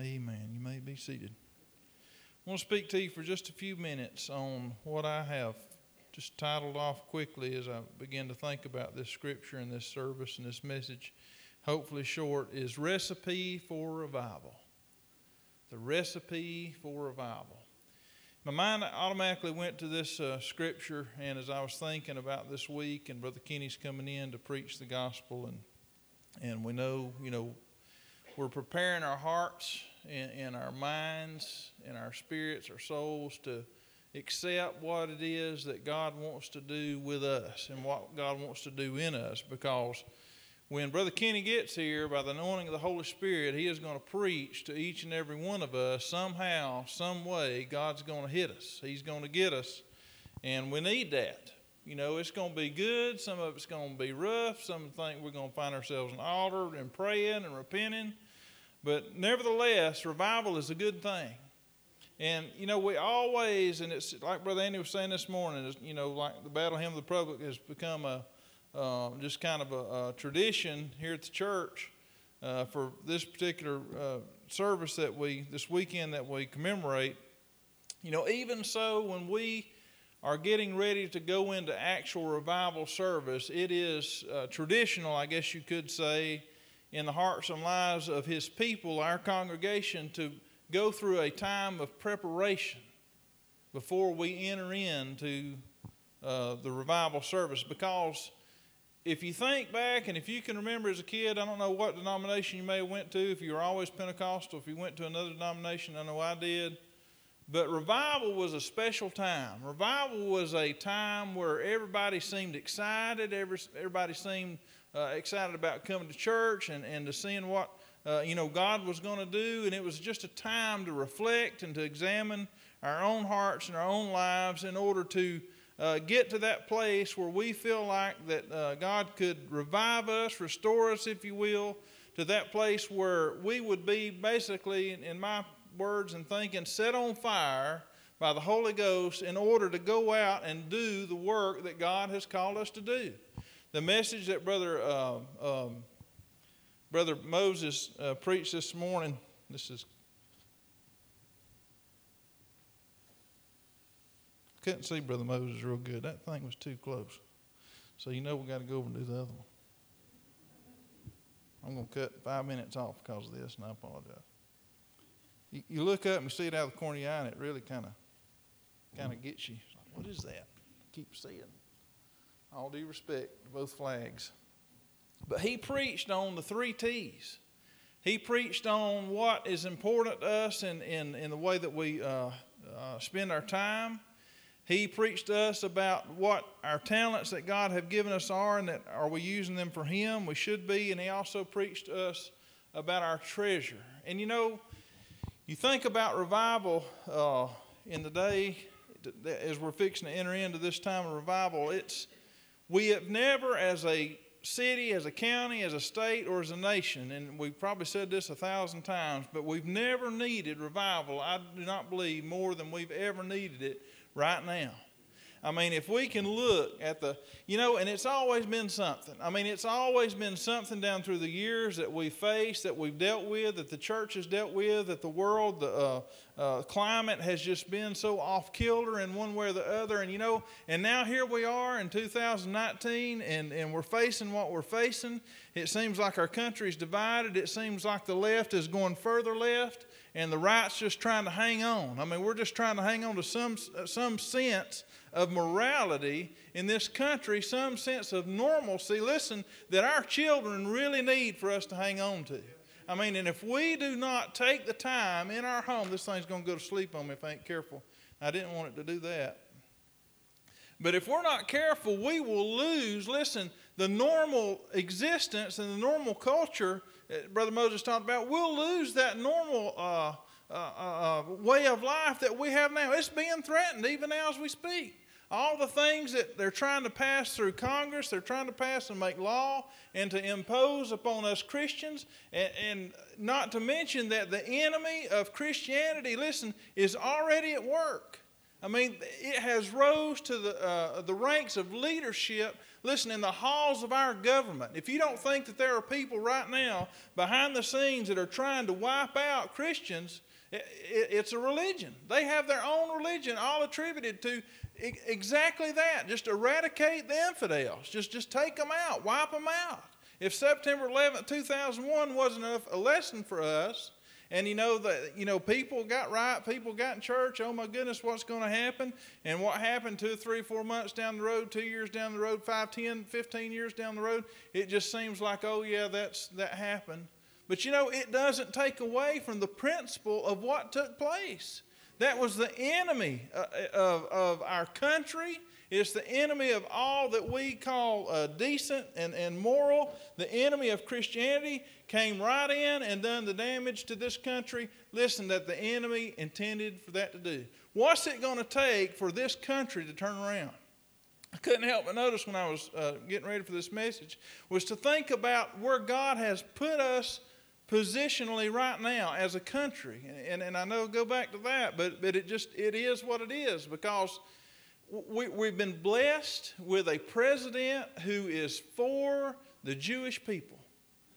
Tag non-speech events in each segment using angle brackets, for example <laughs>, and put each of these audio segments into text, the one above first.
Amen. You may be seated. I want to speak to you for just a few minutes on what I have just titled off quickly as I begin to think about this scripture and this service and this message, hopefully short, is Recipe for Revival. The Recipe for Revival. My mind automatically went to this uh, scripture, and as I was thinking about this week, and Brother Kenny's coming in to preach the gospel, and and we know, you know, we're preparing our hearts and, and our minds in our spirits, our souls to accept what it is that God wants to do with us and what God wants to do in us because when Brother Kenny gets here, by the anointing of the Holy Spirit, he is going to preach to each and every one of us somehow, some way. God's going to hit us. He's going to get us, and we need that. You know, it's going to be good. Some of it's going to be rough. Some think we're going to find ourselves an altar and praying and repenting. But nevertheless, revival is a good thing. And, you know, we always, and it's like Brother Andy was saying this morning, you know, like the Battle Hymn of the Republic has become a uh, just kind of a, a, tradition here at the church uh, for this particular uh, service that we, this weekend that we commemorate. You know, even so, when we are getting ready to go into actual revival service, it is uh, traditional, I guess you could say, in the hearts and lives of His people, our congregation, to go through a time of preparation before we enter into uh, the revival service. Because if you think back and if you can remember as a kid, I don't know what denomination you may have went to, if you were always Pentecostal, if you went to another denomination, I know I did. But revival was a special time. Revival was a time where everybody seemed excited, everybody seemed uh, excited about coming to church and, and to seeing what uh, you know God was going to do, and it was just a time to reflect and to examine our own hearts and our own lives in order to uh, get to that place where we feel like that uh, God could revive us, restore us, if you will, to that place where we would be basically, in my words and thinking, set on fire by the Holy Ghost in order to go out and do the work that God has called us to do. The message that Brother, uh, um, Brother Moses uh, preached this morning, this is. Couldn't see Brother Moses real good. That thing was too close. So you know we got to go over and do the other one. I'm going to cut five minutes off because of this, and I apologize. You, look up and you see it out of the corner of your eye, and it really kind of kind of gets you. What is that? keep seeing all due respect to both flags. But he preached on the three T's. He preached on what is important to us in, in, in the way that we uh, uh, spend our time. He preached to us about what our talents that God have given us are and that are we using them for Him? We should be. And he also preached to us about our treasure. And you know, you think about revival uh, in the day as we're fixing to enter into this time of revival, it's we have never, as a city, as a county, as a state, or as a nation, and we've probably said this a thousand times, but we've never needed revival, I do not believe, more than we've ever needed it right now. I mean, if we can look at the, you know, and it's always been something. I mean, it's always been something down through the years that we faced, that we've dealt with, that the church has dealt with, that the world, the uh, uh, climate has just been so off kilter in one way or the other. And, you know, and now here we are in 2019, and, and we're facing what we're facing. It seems like our country's divided. It seems like the left is going further left and the right's just trying to hang on. I mean, we're just trying to hang on to some, some sense of morality in this country, some sense of normalcy, listen, that our children really need for us to hang on to. I mean, and if we do not take the time in our home, this thing's going to go to sleep on me if I ain't careful. I didn't want it to do that. But if we're not careful, we will lose, listen, the normal existence and the normal culture Brother Moses talked about. We'll lose that normal uh, uh, uh, way of life that we have now. It's being threatened even now as we speak all the things that they're trying to pass through Congress, they're trying to pass and make law and to impose upon us Christians, and, and, not to mention that the enemy of Christianity, listen, is already at work. I mean, it has rose to the, uh, the ranks of leadership listen, in the halls of our government, if you don't think that there are people right now behind the scenes that are trying to wipe out Christians, it's a religion. They have their own religion, all attributed to exactly that. Just eradicate the infidels. Just, just take them out, wipe them out. If September 11th, 2001 wasn't a lesson for us, and you know that you know people got right, people got in church. Oh my goodness, what's going to happen? And what happened two, three, four months down the road, two years down the road, five, ten, fifteen years down the road, it just seems like oh yeah, that's that happened. But you know, it doesn't take away from the principle of what took place. That was the enemy uh, uh, of, of our country. It's the enemy of all that we call uh, decent and, and moral. The enemy of Christianity came right in and done the damage to this country. Listen, that the enemy intended for that to do. What's it going to take for this country to turn around? I couldn't help but notice when I was uh, getting ready for this message was to think about where God has put us positionally right now as a country. And, and I know go back to that, but, but it just it is what it is because we, we've been blessed with a president who is for the Jewish people.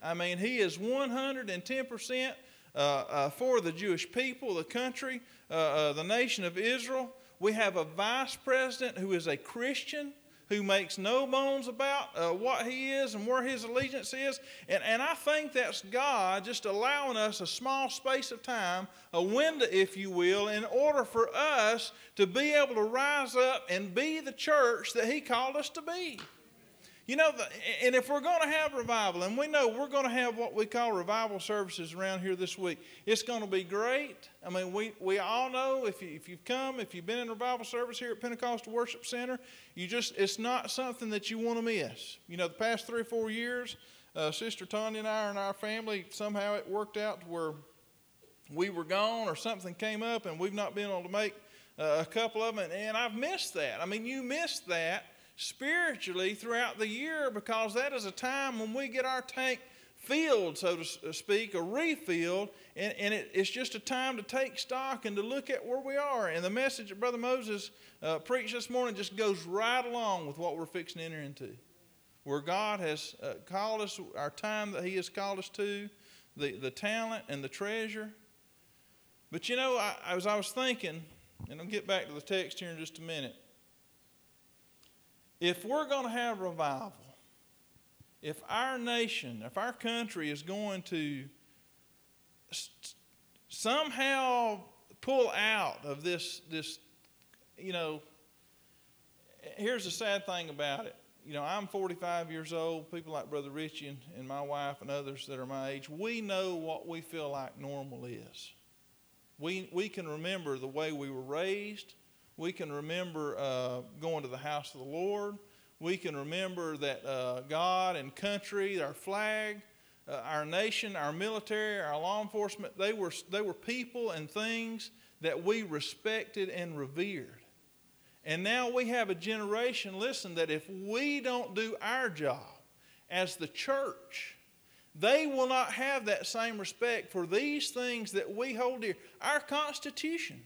I mean, he is 110% uh, uh, for the Jewish people, the country, uh, uh, the nation of Israel. We have a vice president who is a Christian who makes no bones about uh, what he is and where his allegiance is. And, and I think that's God just allowing us a small space of time, a window, if you will, in order for us to be able to rise up and be the church that he called us to be. You know, and if we're going to have revival, and we know we're going to have what we call revival services around here this week, it's going to be great. I mean, we, we all know if, you, if you've come, if you've been in revival service here at Pentecostal Worship Center, you just it's not something that you want to miss. You know, the past three or four years, uh, Sister Tanya and I and our family, somehow it worked out to where we were gone or something came up and we've not been able to make uh, a couple of them. And, and I've missed that. I mean, you missed that spiritually throughout the year because that is a time when we get our tank filled, so to speak, or refilled, and, and it, it's just a time to take stock and to look at where we are. And the message that Brother Moses uh, preached this morning just goes right along with what we're fixing to enter into. Where God has uh, called us, our time that He has called us to, the, the talent and the treasure. But you know, I, as I was thinking, and I'll get back to the text here in just a minute, if we're going to have revival, if our nation, if our country is going to somehow pull out of this, this, you know, here's the sad thing about it. You know, I'm 45 years old. People like Brother Richie and, and my wife and others that are my age, we know what we feel like normal is. We, we can remember the way we were raised. We can remember uh, going to the house of the Lord. We can remember that uh, God and country, our flag, uh, our nation, our military, our law enforcement, they were, they were people and things that we respected and revered. And now we have a generation, listen, that if we don't do our job as the church, they will not have that same respect for these things that we hold dear. Our Constitution,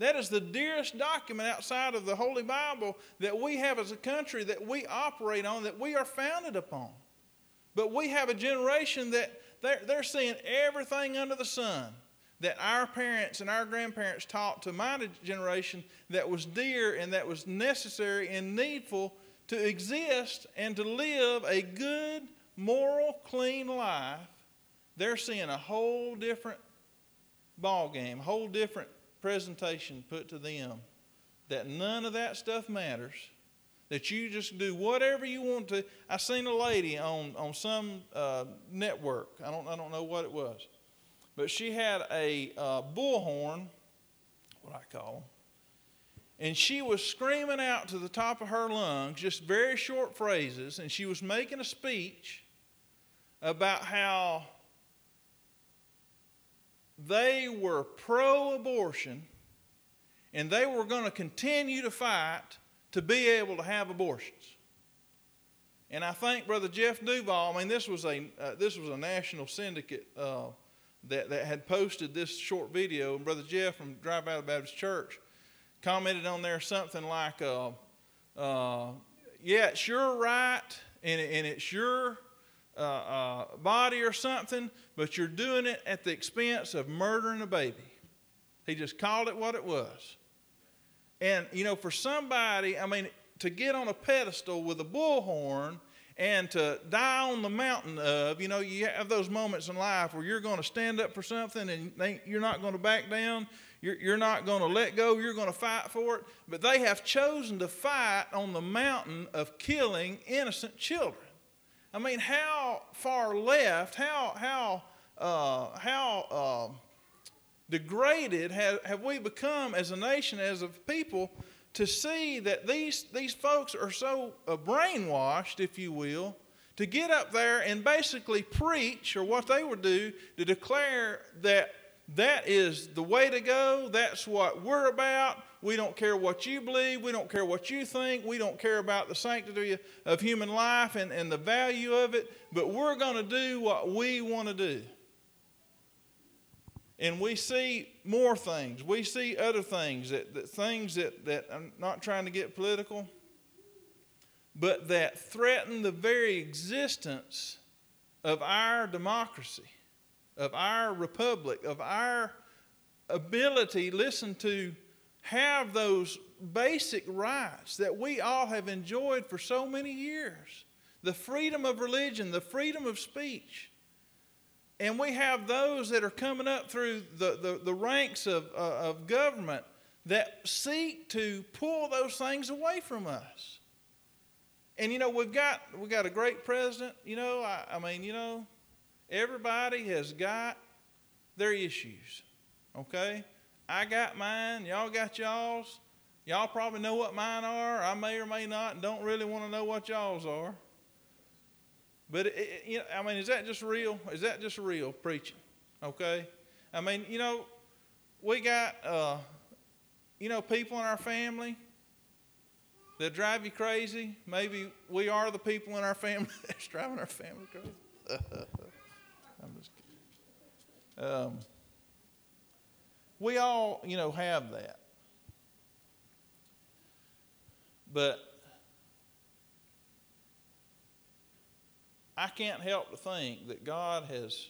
that is the dearest document outside of the Holy Bible that we have as a country that we operate on, that we are founded upon. But we have a generation that they're, they're seeing everything under the sun that our parents and our grandparents taught to my generation that was dear and that was necessary and needful to exist and to live a good, moral, clean life. They're seeing a whole different ball game, a whole different presentation put to them that none of that stuff matters, that you just do whatever you want to. I seen a lady on, on some uh, network, I don't, I don't know what it was, but she had a uh, bullhorn, what I call them, and she was screaming out to the top of her lungs, just very short phrases, and she was making a speech about how they were pro abortion and they were going to continue to fight to be able to have abortions. And I think Brother Jeff Duval, I mean, this was a, uh, this was a national syndicate uh, that, that had posted this short video. And Brother Jeff from Dry Valley Baptist Church commented on there something like, uh, uh yeah, it's your right and, and it's your uh, uh, body or something, but you're doing it at the expense of murdering a baby. He just called it what it was. And, you know, for somebody, I mean, to get on a pedestal with a bullhorn and to die on the mountain of, you know, you have those moments in life where you're going to stand up for something and you're not going to back down. You're, you're not going to let go. You're going to fight for it. But they have chosen to fight on the mountain of killing innocent children. I mean, how far left, how, how, uh, how uh, degraded have, have we become as a nation, as a people, to see that these, these folks are so uh, brainwashed, if you will, to get up there and basically preach, or what they would do, to declare that that is the way to go, that's what we're about. We don't care what you believe, we don't care what you think, we don't care about the sanctity of human life and, and the value of it, but we're going to do what we want to do. And we see more things. We see other things that, that things that, that I'm not trying to get political, but that threaten the very existence of our democracy, of our republic, of our ability, listen, to have those basic rights that we all have enjoyed for so many years the freedom of religion, the freedom of speech. And we have those that are coming up through the, the, the ranks of, uh, of government that seek to pull those things away from us. And you know, we've got we've got a great president, you know, I, I mean, you know, everybody has got their issues. Okay? I got mine, y'all got y'all's. Y'all probably know what mine are. I may or may not and don't really want to know what y'all's are. But it, it, you know, I mean, is that just real? Is that just real preaching? Okay. I mean, you know, we got uh, you know people in our family that drive you crazy. Maybe we are the people in our family <laughs> that's driving our family crazy. <laughs> I'm just kidding. Um, we all, you know, have that. But I can't help to think that God has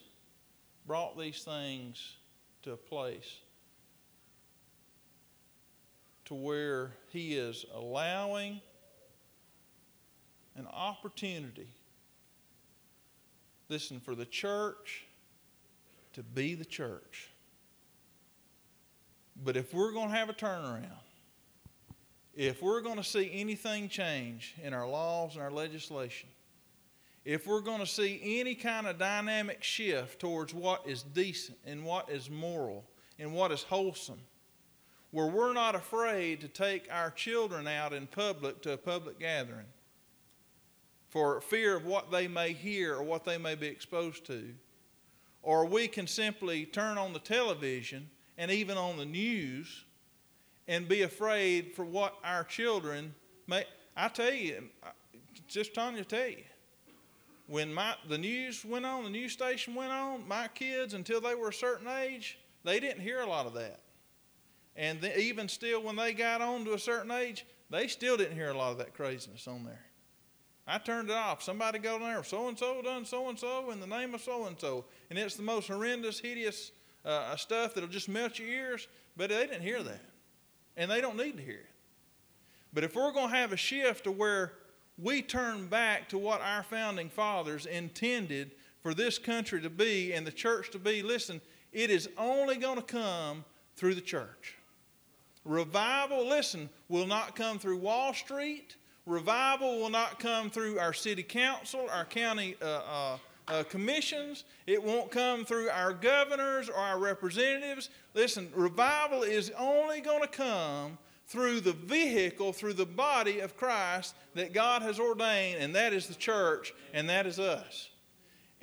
brought these things to a place to where He is allowing an opportunity, listen, for the church to be the church. But if we're going to have a turnaround, if we're going to see anything change in our laws and our legislation, if we're going to see any kind of dynamic shift towards what is decent and what is moral and what is wholesome, where we're not afraid to take our children out in public to a public gathering for fear of what they may hear or what they may be exposed to, or we can simply turn on the television and even on the news and be afraid for what our children may. I tell you, just to tell you, when my, the news went on, the news station went on, my kids, until they were a certain age, they didn't hear a lot of that. And the, even still, when they got on to a certain age, they still didn't hear a lot of that craziness on there. I turned it off. Somebody go there, so and so done so and so in the name of so and so. And it's the most horrendous, hideous uh, stuff that'll just melt your ears, but they didn't hear that. And they don't need to hear it. But if we're going to have a shift to where we turn back to what our founding fathers intended for this country to be and the church to be, listen, it is only going to come through the church. Revival, listen, will not come through Wall Street. Revival will not come through our city council, our county uh, uh, uh, commissions. It won't come through our governors or our representatives. Listen, revival is only going to come through the vehicle, through the body of Christ that God has ordained, and that is the church, and that is us.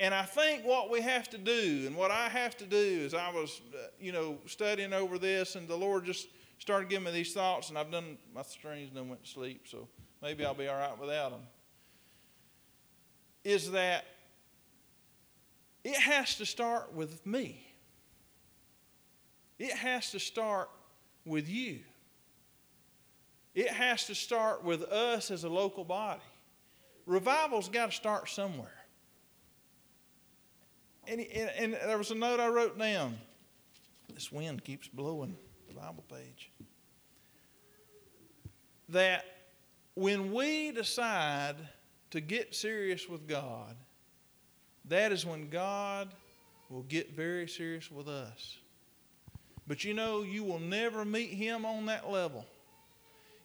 And I think what we have to do, and what I have to do, is I was, uh, you know, studying over this, and the Lord just started giving me these thoughts, and I've done my strings and done went to sleep, so maybe I'll be all right without them. Is that it has to start with me. It has to start with you. It has to start with us as a local body. Revival's got to start somewhere. And, and, and there was a note I wrote down. This wind keeps blowing the Bible page. That when we decide to get serious with God, that is when God will get very serious with us. But you know, you will never meet Him on that level.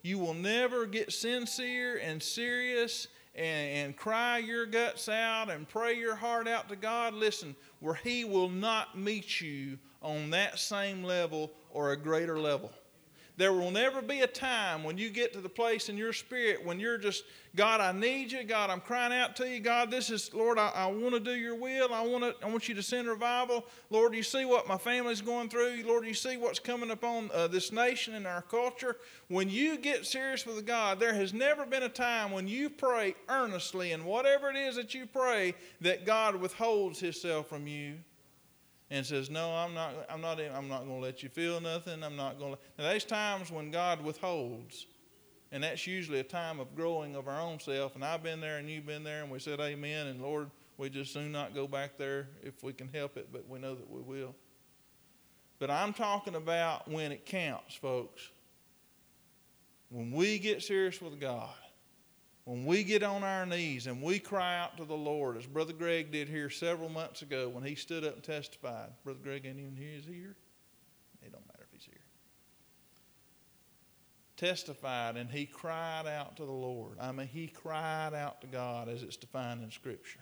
You will never get sincere and serious and, and, cry your guts out and pray your heart out to God. Listen, where He will not meet you on that same level or a greater level. There will never be a time when you get to the place in your spirit when you're just, God, I need you. God, I'm crying out to you. God, this is, Lord, I, I want to do your will. I want, to, I want you to send revival. Lord, you see what my family's going through. Lord, you see what's coming upon uh, this nation and our culture. When you get serious with God, there has never been a time when you pray earnestly and whatever it is that you pray that God withholds himself from you and says, "No, I'm not. I'm not. I'm not going to let you feel nothing. I'm not going to." Now, there's times when God withholds, and that's usually a time of growing of our own self. And I've been there, and you've been there, and we said, "Amen." And Lord, we just soon not go back there if we can help it, but we know that we will. But I'm talking about when it counts, folks. When we get serious with God, when we get on our knees and we cry out to the Lord, as Brother Greg did here several months ago when he stood up and testified. Brother Greg ain't even here. Is he here? It don't matter if he's here. Testified and he cried out to the Lord. I mean, he cried out to God as it's defined in Scripture.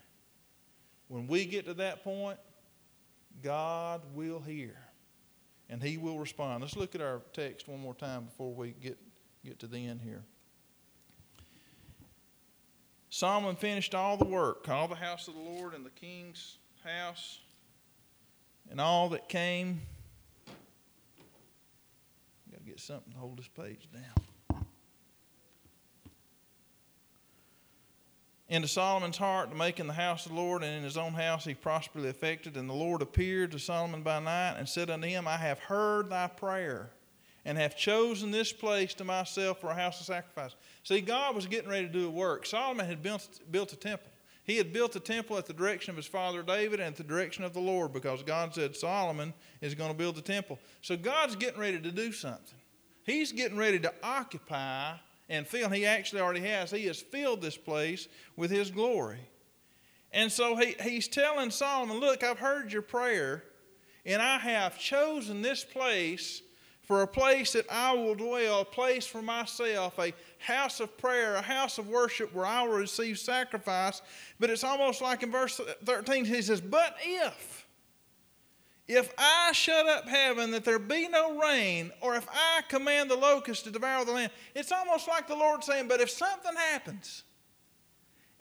When we get to that point, God will hear and he will respond. Let's look at our text one more time before we get, get to the end here. Solomon finished all the work, all the house of the Lord and the king's house, and all that came. Got to get something to hold this page down. Into Solomon's heart to make in the house of the Lord, and in his own house he prosperously affected. And the Lord appeared to Solomon by night and said unto him, I have heard thy prayer and have chosen this place to myself for a house of sacrifice. See, God was getting ready to do a work. Solomon had built, built a temple. He had built a temple at the direction of his father David and at the direction of the Lord because God said Solomon is going to build the temple. So God's getting ready to do something. He's getting ready to occupy and fill. He actually already has. He has filled this place with his glory. And so he, he's telling Solomon, Look, I've heard your prayer, and I have chosen this place for a place that I will dwell, a place for myself, a house of prayer, a house of worship where I will receive sacrifice. But it's almost like in verse 13, he says, But if, if I shut up heaven that there be no rain, or if I command the locusts to devour the land, it's almost like the Lord saying, But if something happens,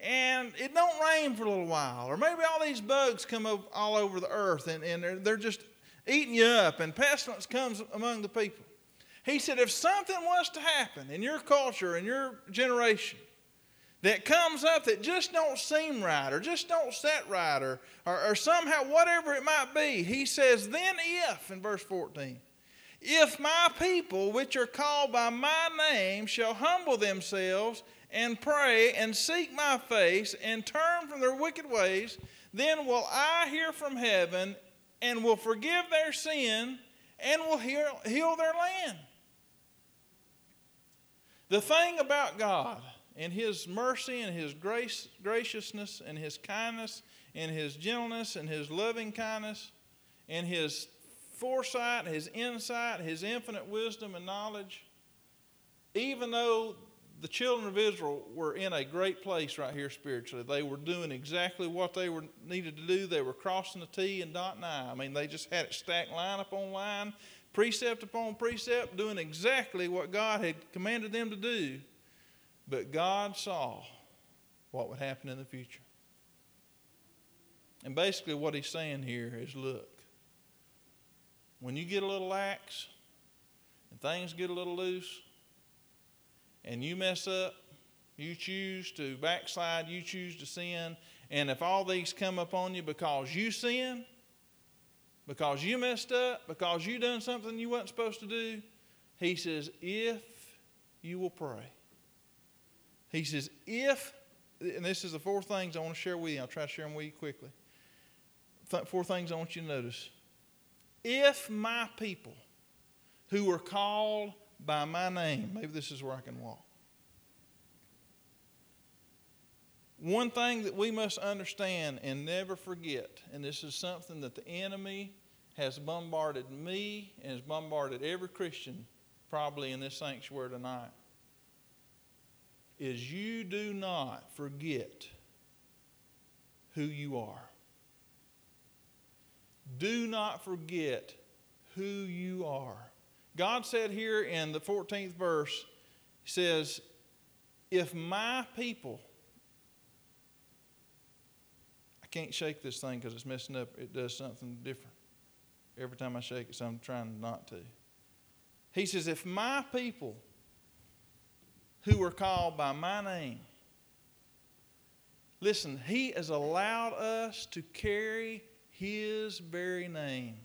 and it don't rain for a little while, or maybe all these bugs come all over the earth and, and they're, they're just eating you up, and pestilence comes among the people. He said, if something was to happen in your culture, in your generation, that comes up that just don't seem right or just don't set right or, or, or, somehow whatever it might be, he says, then if, in verse 14, if my people which are called by my name shall humble themselves and pray and seek my face and turn from their wicked ways, then will I hear from heaven and will forgive their sin and will heal, heal their land. The thing about God and His mercy and His grace, graciousness and His kindness and His gentleness and His loving kindness and His foresight, His insight, His infinite wisdom and knowledge, even though the children of Israel were in a great place right here spiritually. They were doing exactly what they were needed to do. They were crossing the T and dotting I. I mean, they just had it stacked line upon line, precept upon precept, doing exactly what God had commanded them to do. But God saw what would happen in the future. And basically, what he's saying here is look, when you get a little lax and things get a little loose, and you mess up, you choose to backslide, you choose to sin, and if all these come upon you because you sin, because you messed up, because you done something you wasn't supposed to do, he says, if you will pray. He says, if, and this is the four things I want to share with you. I'll try to share them with you quickly. Th- four things I want you to notice. If my people who are called by my name, maybe this is where I can walk. One thing that we must understand and never forget, and this is something that the enemy has bombarded me and has bombarded every Christian probably in this sanctuary tonight, is you do not forget who you are. Do not forget who you are. God said here in the 14th verse, He says, If my people, I can't shake this thing because it's messing up, it does something different. Every time I shake it, so I'm trying not to. He says, If my people who are called by my name, listen, He has allowed us to carry His very name.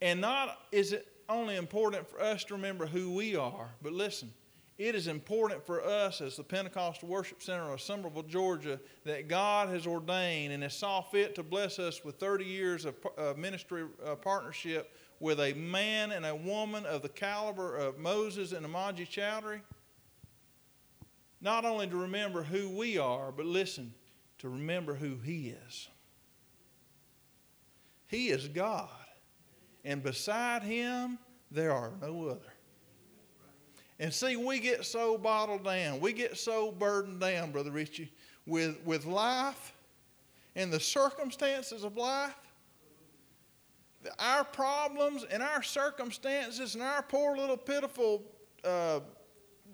And not is it only important for us to remember who we are, but listen, it is important for us as the Pentecostal Worship Center of Summerville, Georgia, that God has ordained and has saw fit to bless us with 30 years of uh, ministry uh, partnership with a man and a woman of the caliber of Moses and Amaji Chowdhury. Not only to remember who we are, but listen, to remember who He is. He is God and beside him there are no other. And see, we get so bottled down, we get so burdened down, Brother Richie, with, with life and the circumstances of life. Our problems and our circumstances and our poor little pitiful uh,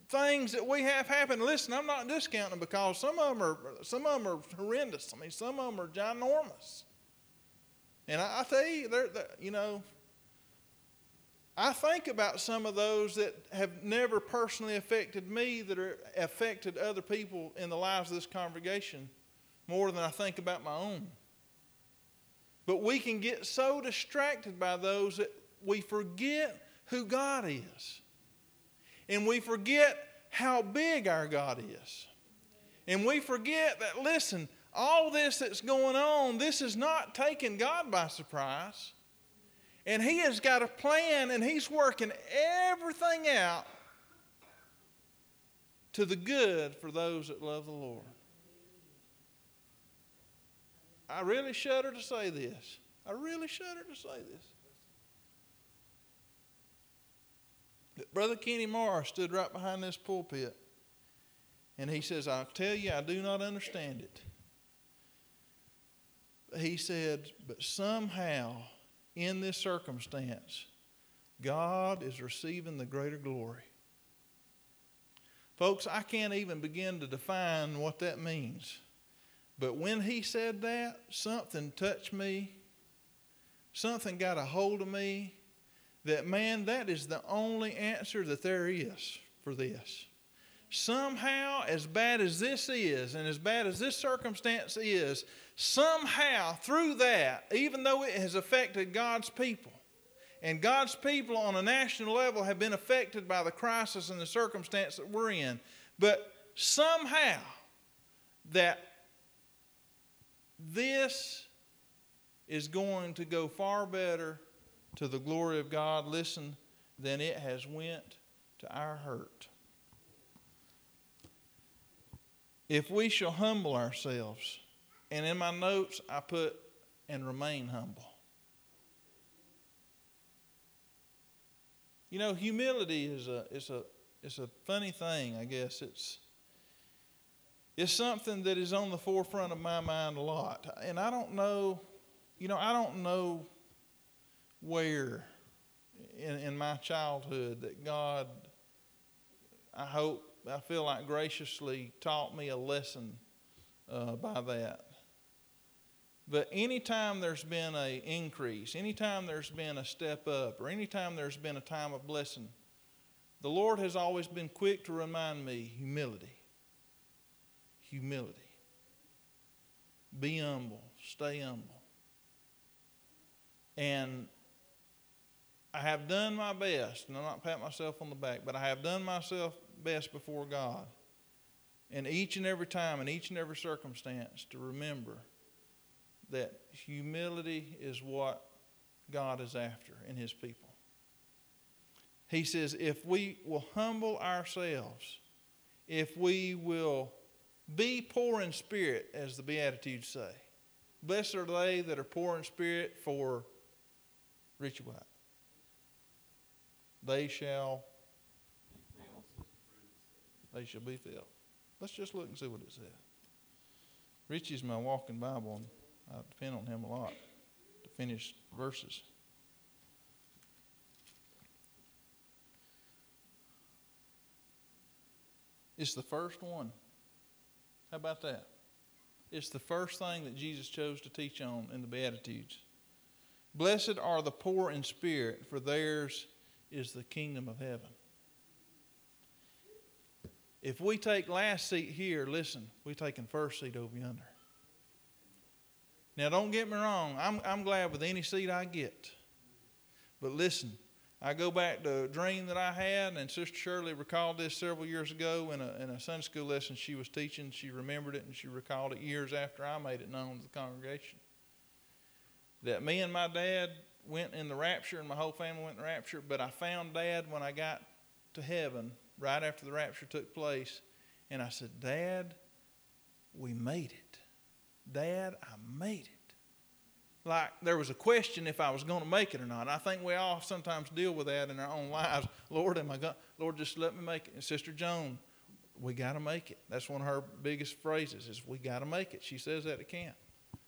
things that we have happen. Listen, I'm not discounting because some of them are some of them are horrendous. I mean, some of them are ginormous. And I, I tell you, they're, they're, you know, I think about some of those that have never personally affected me that are affected other people in the lives of this congregation more than I think about my own. But we can get so distracted by those that we forget who God is. And we forget how big our God is. And we forget that, listen, all this that's going on, this is not taking God by surprise. And He has got a plan and He's working everything out to the good for those that love the Lord. I really shudder to say this. I really shudder to say this. That Brother Kenny Moore stood right behind this pulpit and he says, I'll tell you, I do not understand it. He said, but somehow in this circumstance, God is receiving the greater glory. Folks, I can't even begin to define what that means. But when he said that, something touched me, something got a hold of me that, man, that is the only answer that there is for this. Somehow, as bad as this is, and as bad as this circumstance is, somehow through that, even though it has affected God's people, and God's people on a national level have been affected by the crisis and the circumstance that we're in, but somehow that this is going to go far better to the glory of God, listen, than it has went to our hurt. If we shall humble ourselves, and in my notes, I put, and remain humble. You know, humility is a, is a, is a funny thing, I guess. It's, it's something that is on the forefront of my mind a lot. And I don't know, you know, I don't know where in, in my childhood that God, I hope, I feel like graciously taught me a lesson uh, by that. But anytime there's been an increase, anytime there's been a step up, or anytime there's been a time of blessing, the Lord has always been quick to remind me humility. Humility. Be humble. Stay humble. And I have done my best, and I'm not patting myself on the back, but I have done myself best before God. And each and every time, in each and every circumstance, to remember that humility is what God is after in His people. He says, if we will humble ourselves, if we will be poor in spirit, as the Beatitudes say, blessed are they that are poor in spirit, for Richie White. They shall they shall be filled. Let's just look and see what it says. Richie's my walking Bible, and I depend on him a lot to finish verses. It's the first one. How about that? It's the first thing that Jesus chose to teach on in the Beatitudes. Blessed are the poor in spirit, for theirs is the kingdom of heaven. If we take last seat here, listen, we're taking first seat over yonder. Now, don't get me wrong, I'm, I'm glad with any seat I get. But listen, I go back to a dream that I had, and Sister Shirley recalled this several years ago in a, in a Sunday school lesson she was teaching. She remembered it, and she recalled it years after I made it known to the congregation. That me and my dad went in the rapture, and my whole family went in the rapture, but I found Dad when I got to heaven right after the rapture took place, and I said, Dad, we made it. Dad, I made it. Like there was a question if I was going to make it or not. I think we all sometimes deal with that in our own lives. <laughs> Lord, am I going? Lord, just let me make it. And Sister Joan, we got to make it. That's one of her biggest phrases is we got to make it. She says that at camp,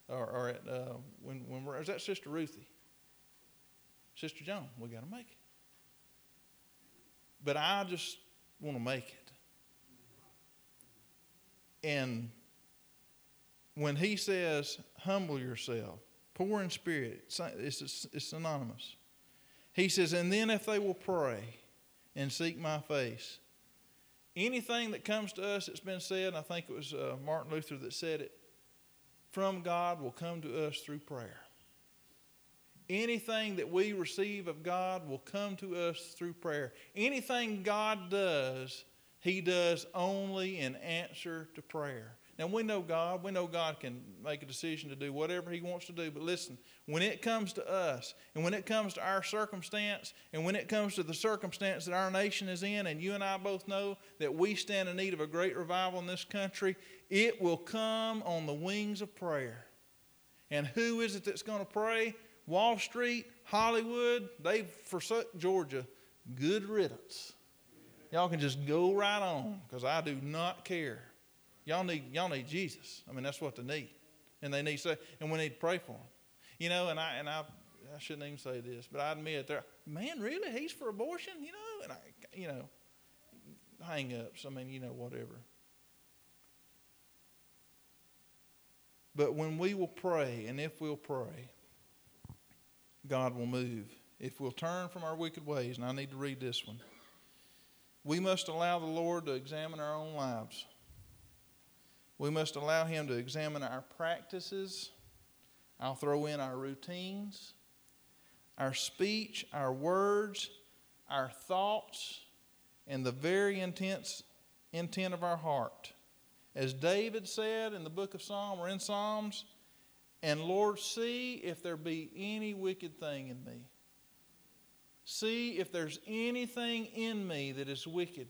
or, or at uh, when when we're is that Sister Ruthie? Sister Joan, we got to make it. But I just want to make it. And when he says, humble yourself, poor in spirit, it's, it's synonymous. He says, and then if they will pray and seek my face, anything that comes to us that's been said, I think it was uh, Martin Luther that said it, from God will come to us through prayer. Anything that we receive of God will come to us through prayer. Anything God does, He does only in answer to prayer. Now, we know God. We know God can make a decision to do whatever He wants to do. But listen, when it comes to us, and when it comes to our circumstance, and when it comes to the circumstance that our nation is in, and you and I both know that we stand in need of a great revival in this country, it will come on the wings of prayer. And who is it that's going to pray? Wall Street, Hollywood, they forsook Georgia. Good riddance. Y'all can just go right on because I do not care. Y'all need, y'all need Jesus. I mean, that's what they need. And they need, and we need to pray for them. You know, and I, and I, I shouldn't even say this, but I admit there, man, really? He's for abortion? You know, and I, you know, hang ups. I mean, you know, whatever. But when we will pray, and if we'll pray, God will move. If we'll turn from our wicked ways, and I need to read this one, we must allow the Lord to examine our own lives. We must allow Him to examine our practices. I'll throw in our routines, our speech, our words, our thoughts, and the very intense intent of our heart. As David said in the book of Psalm or in Psalms, and Lord, see if there be any wicked thing in me. See if there's anything in me that is wicked.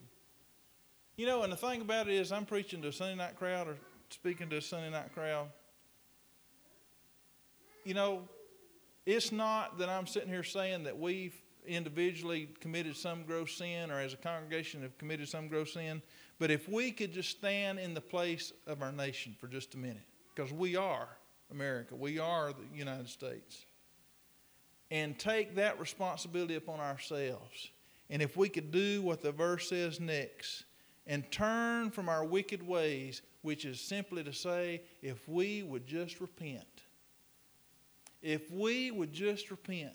You know, and the thing about it is, I'm preaching to a Sunday night crowd or speaking to a Sunday night crowd. You know, it's not that I'm sitting here saying that we've individually committed some gross sin or as a congregation have committed some gross sin, but if we could just stand in the place of our nation for just a minute, because we are. America. We are the United States. And take that responsibility upon ourselves. And if we could do what the verse says next and turn from our wicked ways, which is simply to say, if we would just repent. If we would just repent.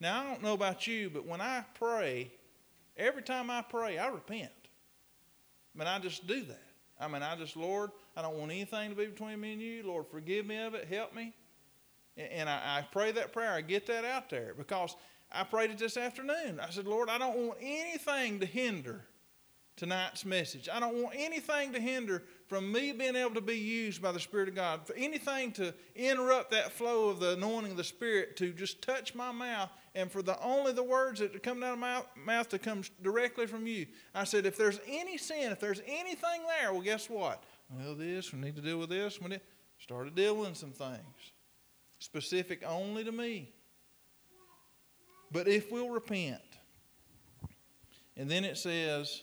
Now, I don't know about you, but when I pray, every time I pray, I repent. I mean, I just do that. I mean, I just, Lord, I don't want anything to be between me and you. Lord, forgive me of it. Help me. And I, I pray that prayer. I get that out there because I prayed it this afternoon. I said, Lord, I don't want anything to hinder tonight's message. I don't want anything to hinder from me being able to be used by the Spirit of God, for anything to interrupt that flow of the anointing of the Spirit to just touch my mouth, and for the only the words that come out of my mouth to come directly from you. I said, if there's any sin, if there's anything there, well, guess what? Well, this, we need to deal with this. We need, started dealing with some things specific only to me. But if we'll repent, and then it says,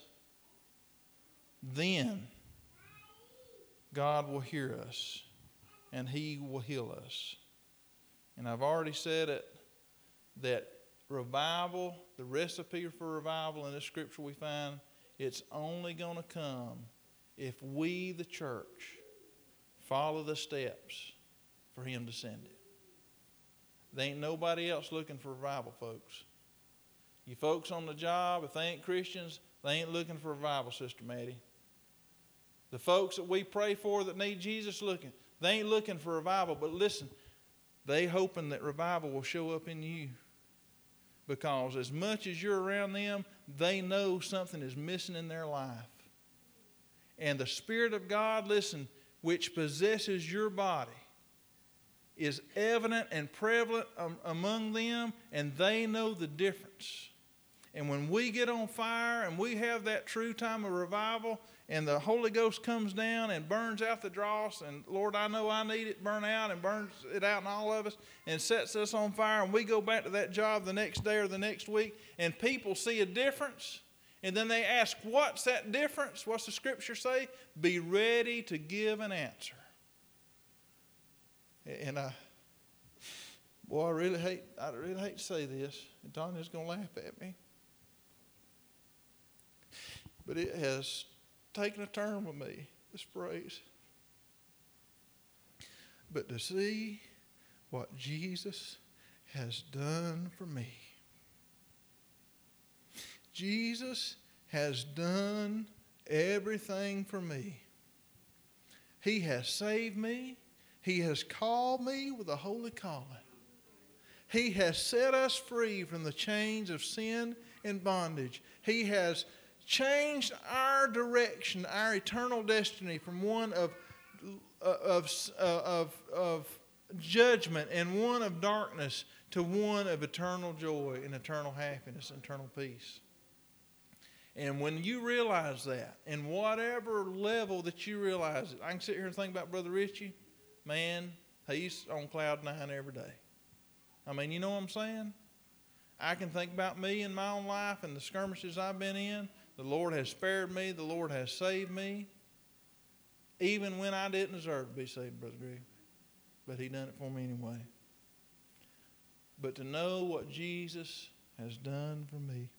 then God will hear us and He will heal us. And I've already said it that revival, the recipe for revival in this scripture we find, it's only going to come if we, the church, follow the steps for Him to send it. There ain't nobody else looking for revival, folks. You folks on the job, if they ain't Christians, they ain't looking for revival, Sister Maddie. The folks that we pray for that need Jesus looking, they ain't looking for revival, but listen, they hoping that revival will show up in you. Because as much as you're around them, they know something is missing in their life. And the Spirit of God, listen, which possesses your body, is evident and prevalent among them, and they know the difference. And when we get on fire and we have that true time of revival, and the Holy Ghost comes down and burns out the dross, and Lord, I know I need it burn out and burns it out in all of us and sets us on fire, and we go back to that job the next day or the next week, and people see a difference, and then they ask, What's that difference? What's the scripture say? Be ready to give an answer. And I, boy, I really hate, I really hate to say this, and Tanya's going to laugh at me. But it has taken a turn with me, this phrase. But to see what Jesus has done for me. Jesus has done everything for me. He has saved me. He has called me with a holy calling. He has set us free from the chains of sin and bondage. He has changed our direction, our eternal destiny from one of, uh, of, uh, of, of judgment and one of darkness to one of eternal joy and eternal happiness, eternal peace. And when you realize that, in whatever level that you realize it, I can sit here and think about Brother Richie, man, he's on cloud nine every day. I mean, you know what I'm saying? I can think about me in my own life and the skirmishes I've been in. The Lord has spared me. The Lord has saved me. Even when I didn't deserve to be saved, Brother Greg. But He done it for me anyway. But to know what Jesus has done for me.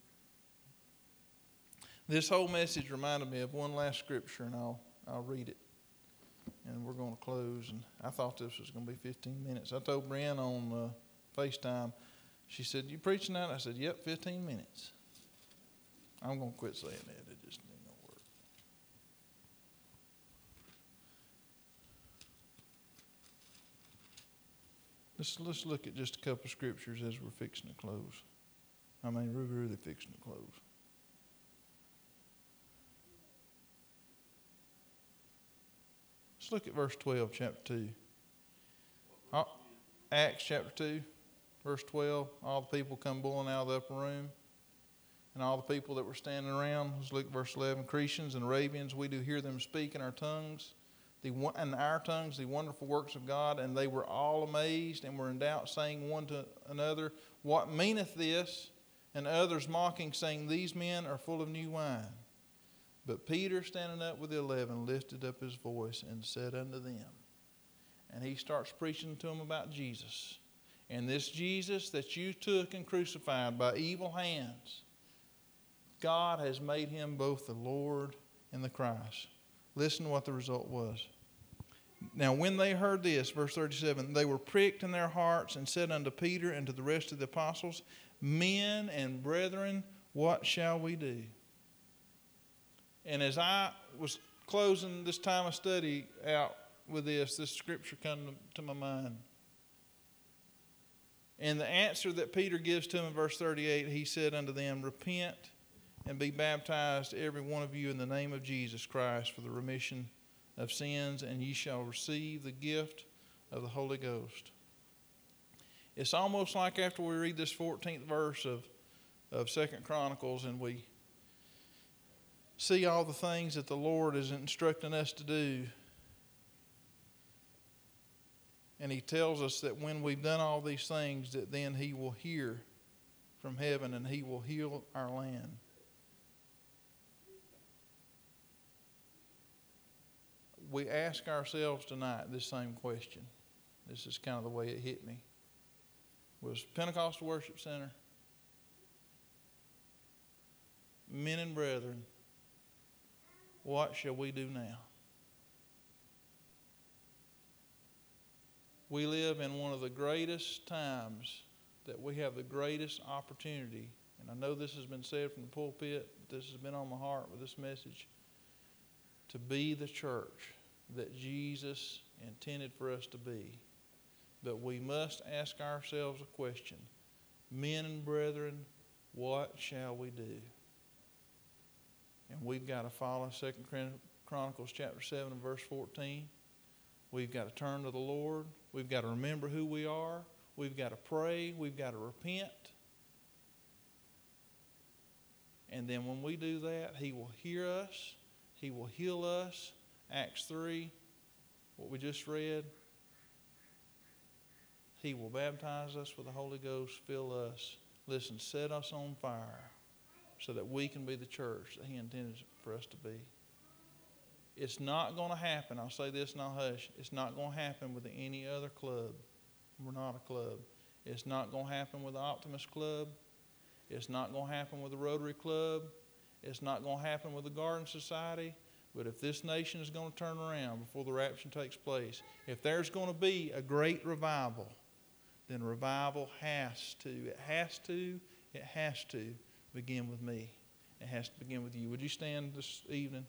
This whole message reminded me of one last scripture, and I'll, I'll read it. And we're going to close. And I thought this was going to be 15 minutes. I told Brian on uh, FaceTime, she said, You preaching that? I said, Yep, 15 minutes. I'm going to quit saying that. It just ain't going to work. Let's, let's look at just a couple of scriptures as we're fixing to close. I mean, we're really fixing to close. Let's look at verse 12, chapter 2. Uh, Acts chapter 2, verse 12. All the people come boiling out of the upper room and all the people that were standing around. Let's look at verse 11. Cretians and Arabians, we do hear them speak in our tongues, the, in our tongues, the wonderful works of God, and they were all amazed and were in doubt, saying one to another, What meaneth this? And others mocking, saying, These men are full of new wine. But Peter, standing up with the eleven, lifted up his voice and said unto them, and he starts preaching to them about Jesus. And this Jesus that you took and crucified by evil hands, God has made him both the Lord and the Christ. Listen to what the result was. Now, when they heard this, verse 37, they were pricked in their hearts and said unto Peter and to the rest of the apostles, Men and brethren, what shall we do? And as I was closing this time of study out with this, this scripture came to my mind. And the answer that Peter gives to him in verse 38, he said unto them, Repent and be baptized, every one of you, in the name of Jesus Christ for the remission of sins, and ye shall receive the gift of the Holy Ghost. It's almost like after we read this 14th verse of, of Second Chronicles and we see all the things that the Lord is instructing us to do. And he tells us that when we've done all these things, that then he will hear from heaven and he will heal our land. We ask ourselves tonight this same question. This is kind of the way it hit me was Pentecostal Worship Center. Men and brethren, what shall we do now? We live in one of the greatest times that we have the greatest opportunity, and I know this has been said from the pulpit, but this has been on my heart with this message, to be the church that Jesus intended for us to be. But we must ask ourselves a question Men and brethren, what shall we do? And we've got to follow Second Chronicles chapter 7 and verse 14. We've got to turn to the Lord. We've got to remember who we are. We've got to pray. We've got to repent. And then when we do that, He will hear us. He will heal us. Acts 3, what we just read. He will baptize us with the Holy Ghost, fill us, listen, set us on fire so that we can be the church that He intended for us to be. It's not going to happen. I'll say this and I'll hush. It's not going to happen with any other club. We're not a club. It's not going to happen with the Optimist Club. It's not going to happen with the Rotary Club. It's not going to happen with the Garden Society. But if this nation is going to turn around before the rapture takes place, if there's going to be a great revival, then revival has to, it has to, it has to begin with me. It has to begin with you. Would you stand this evening?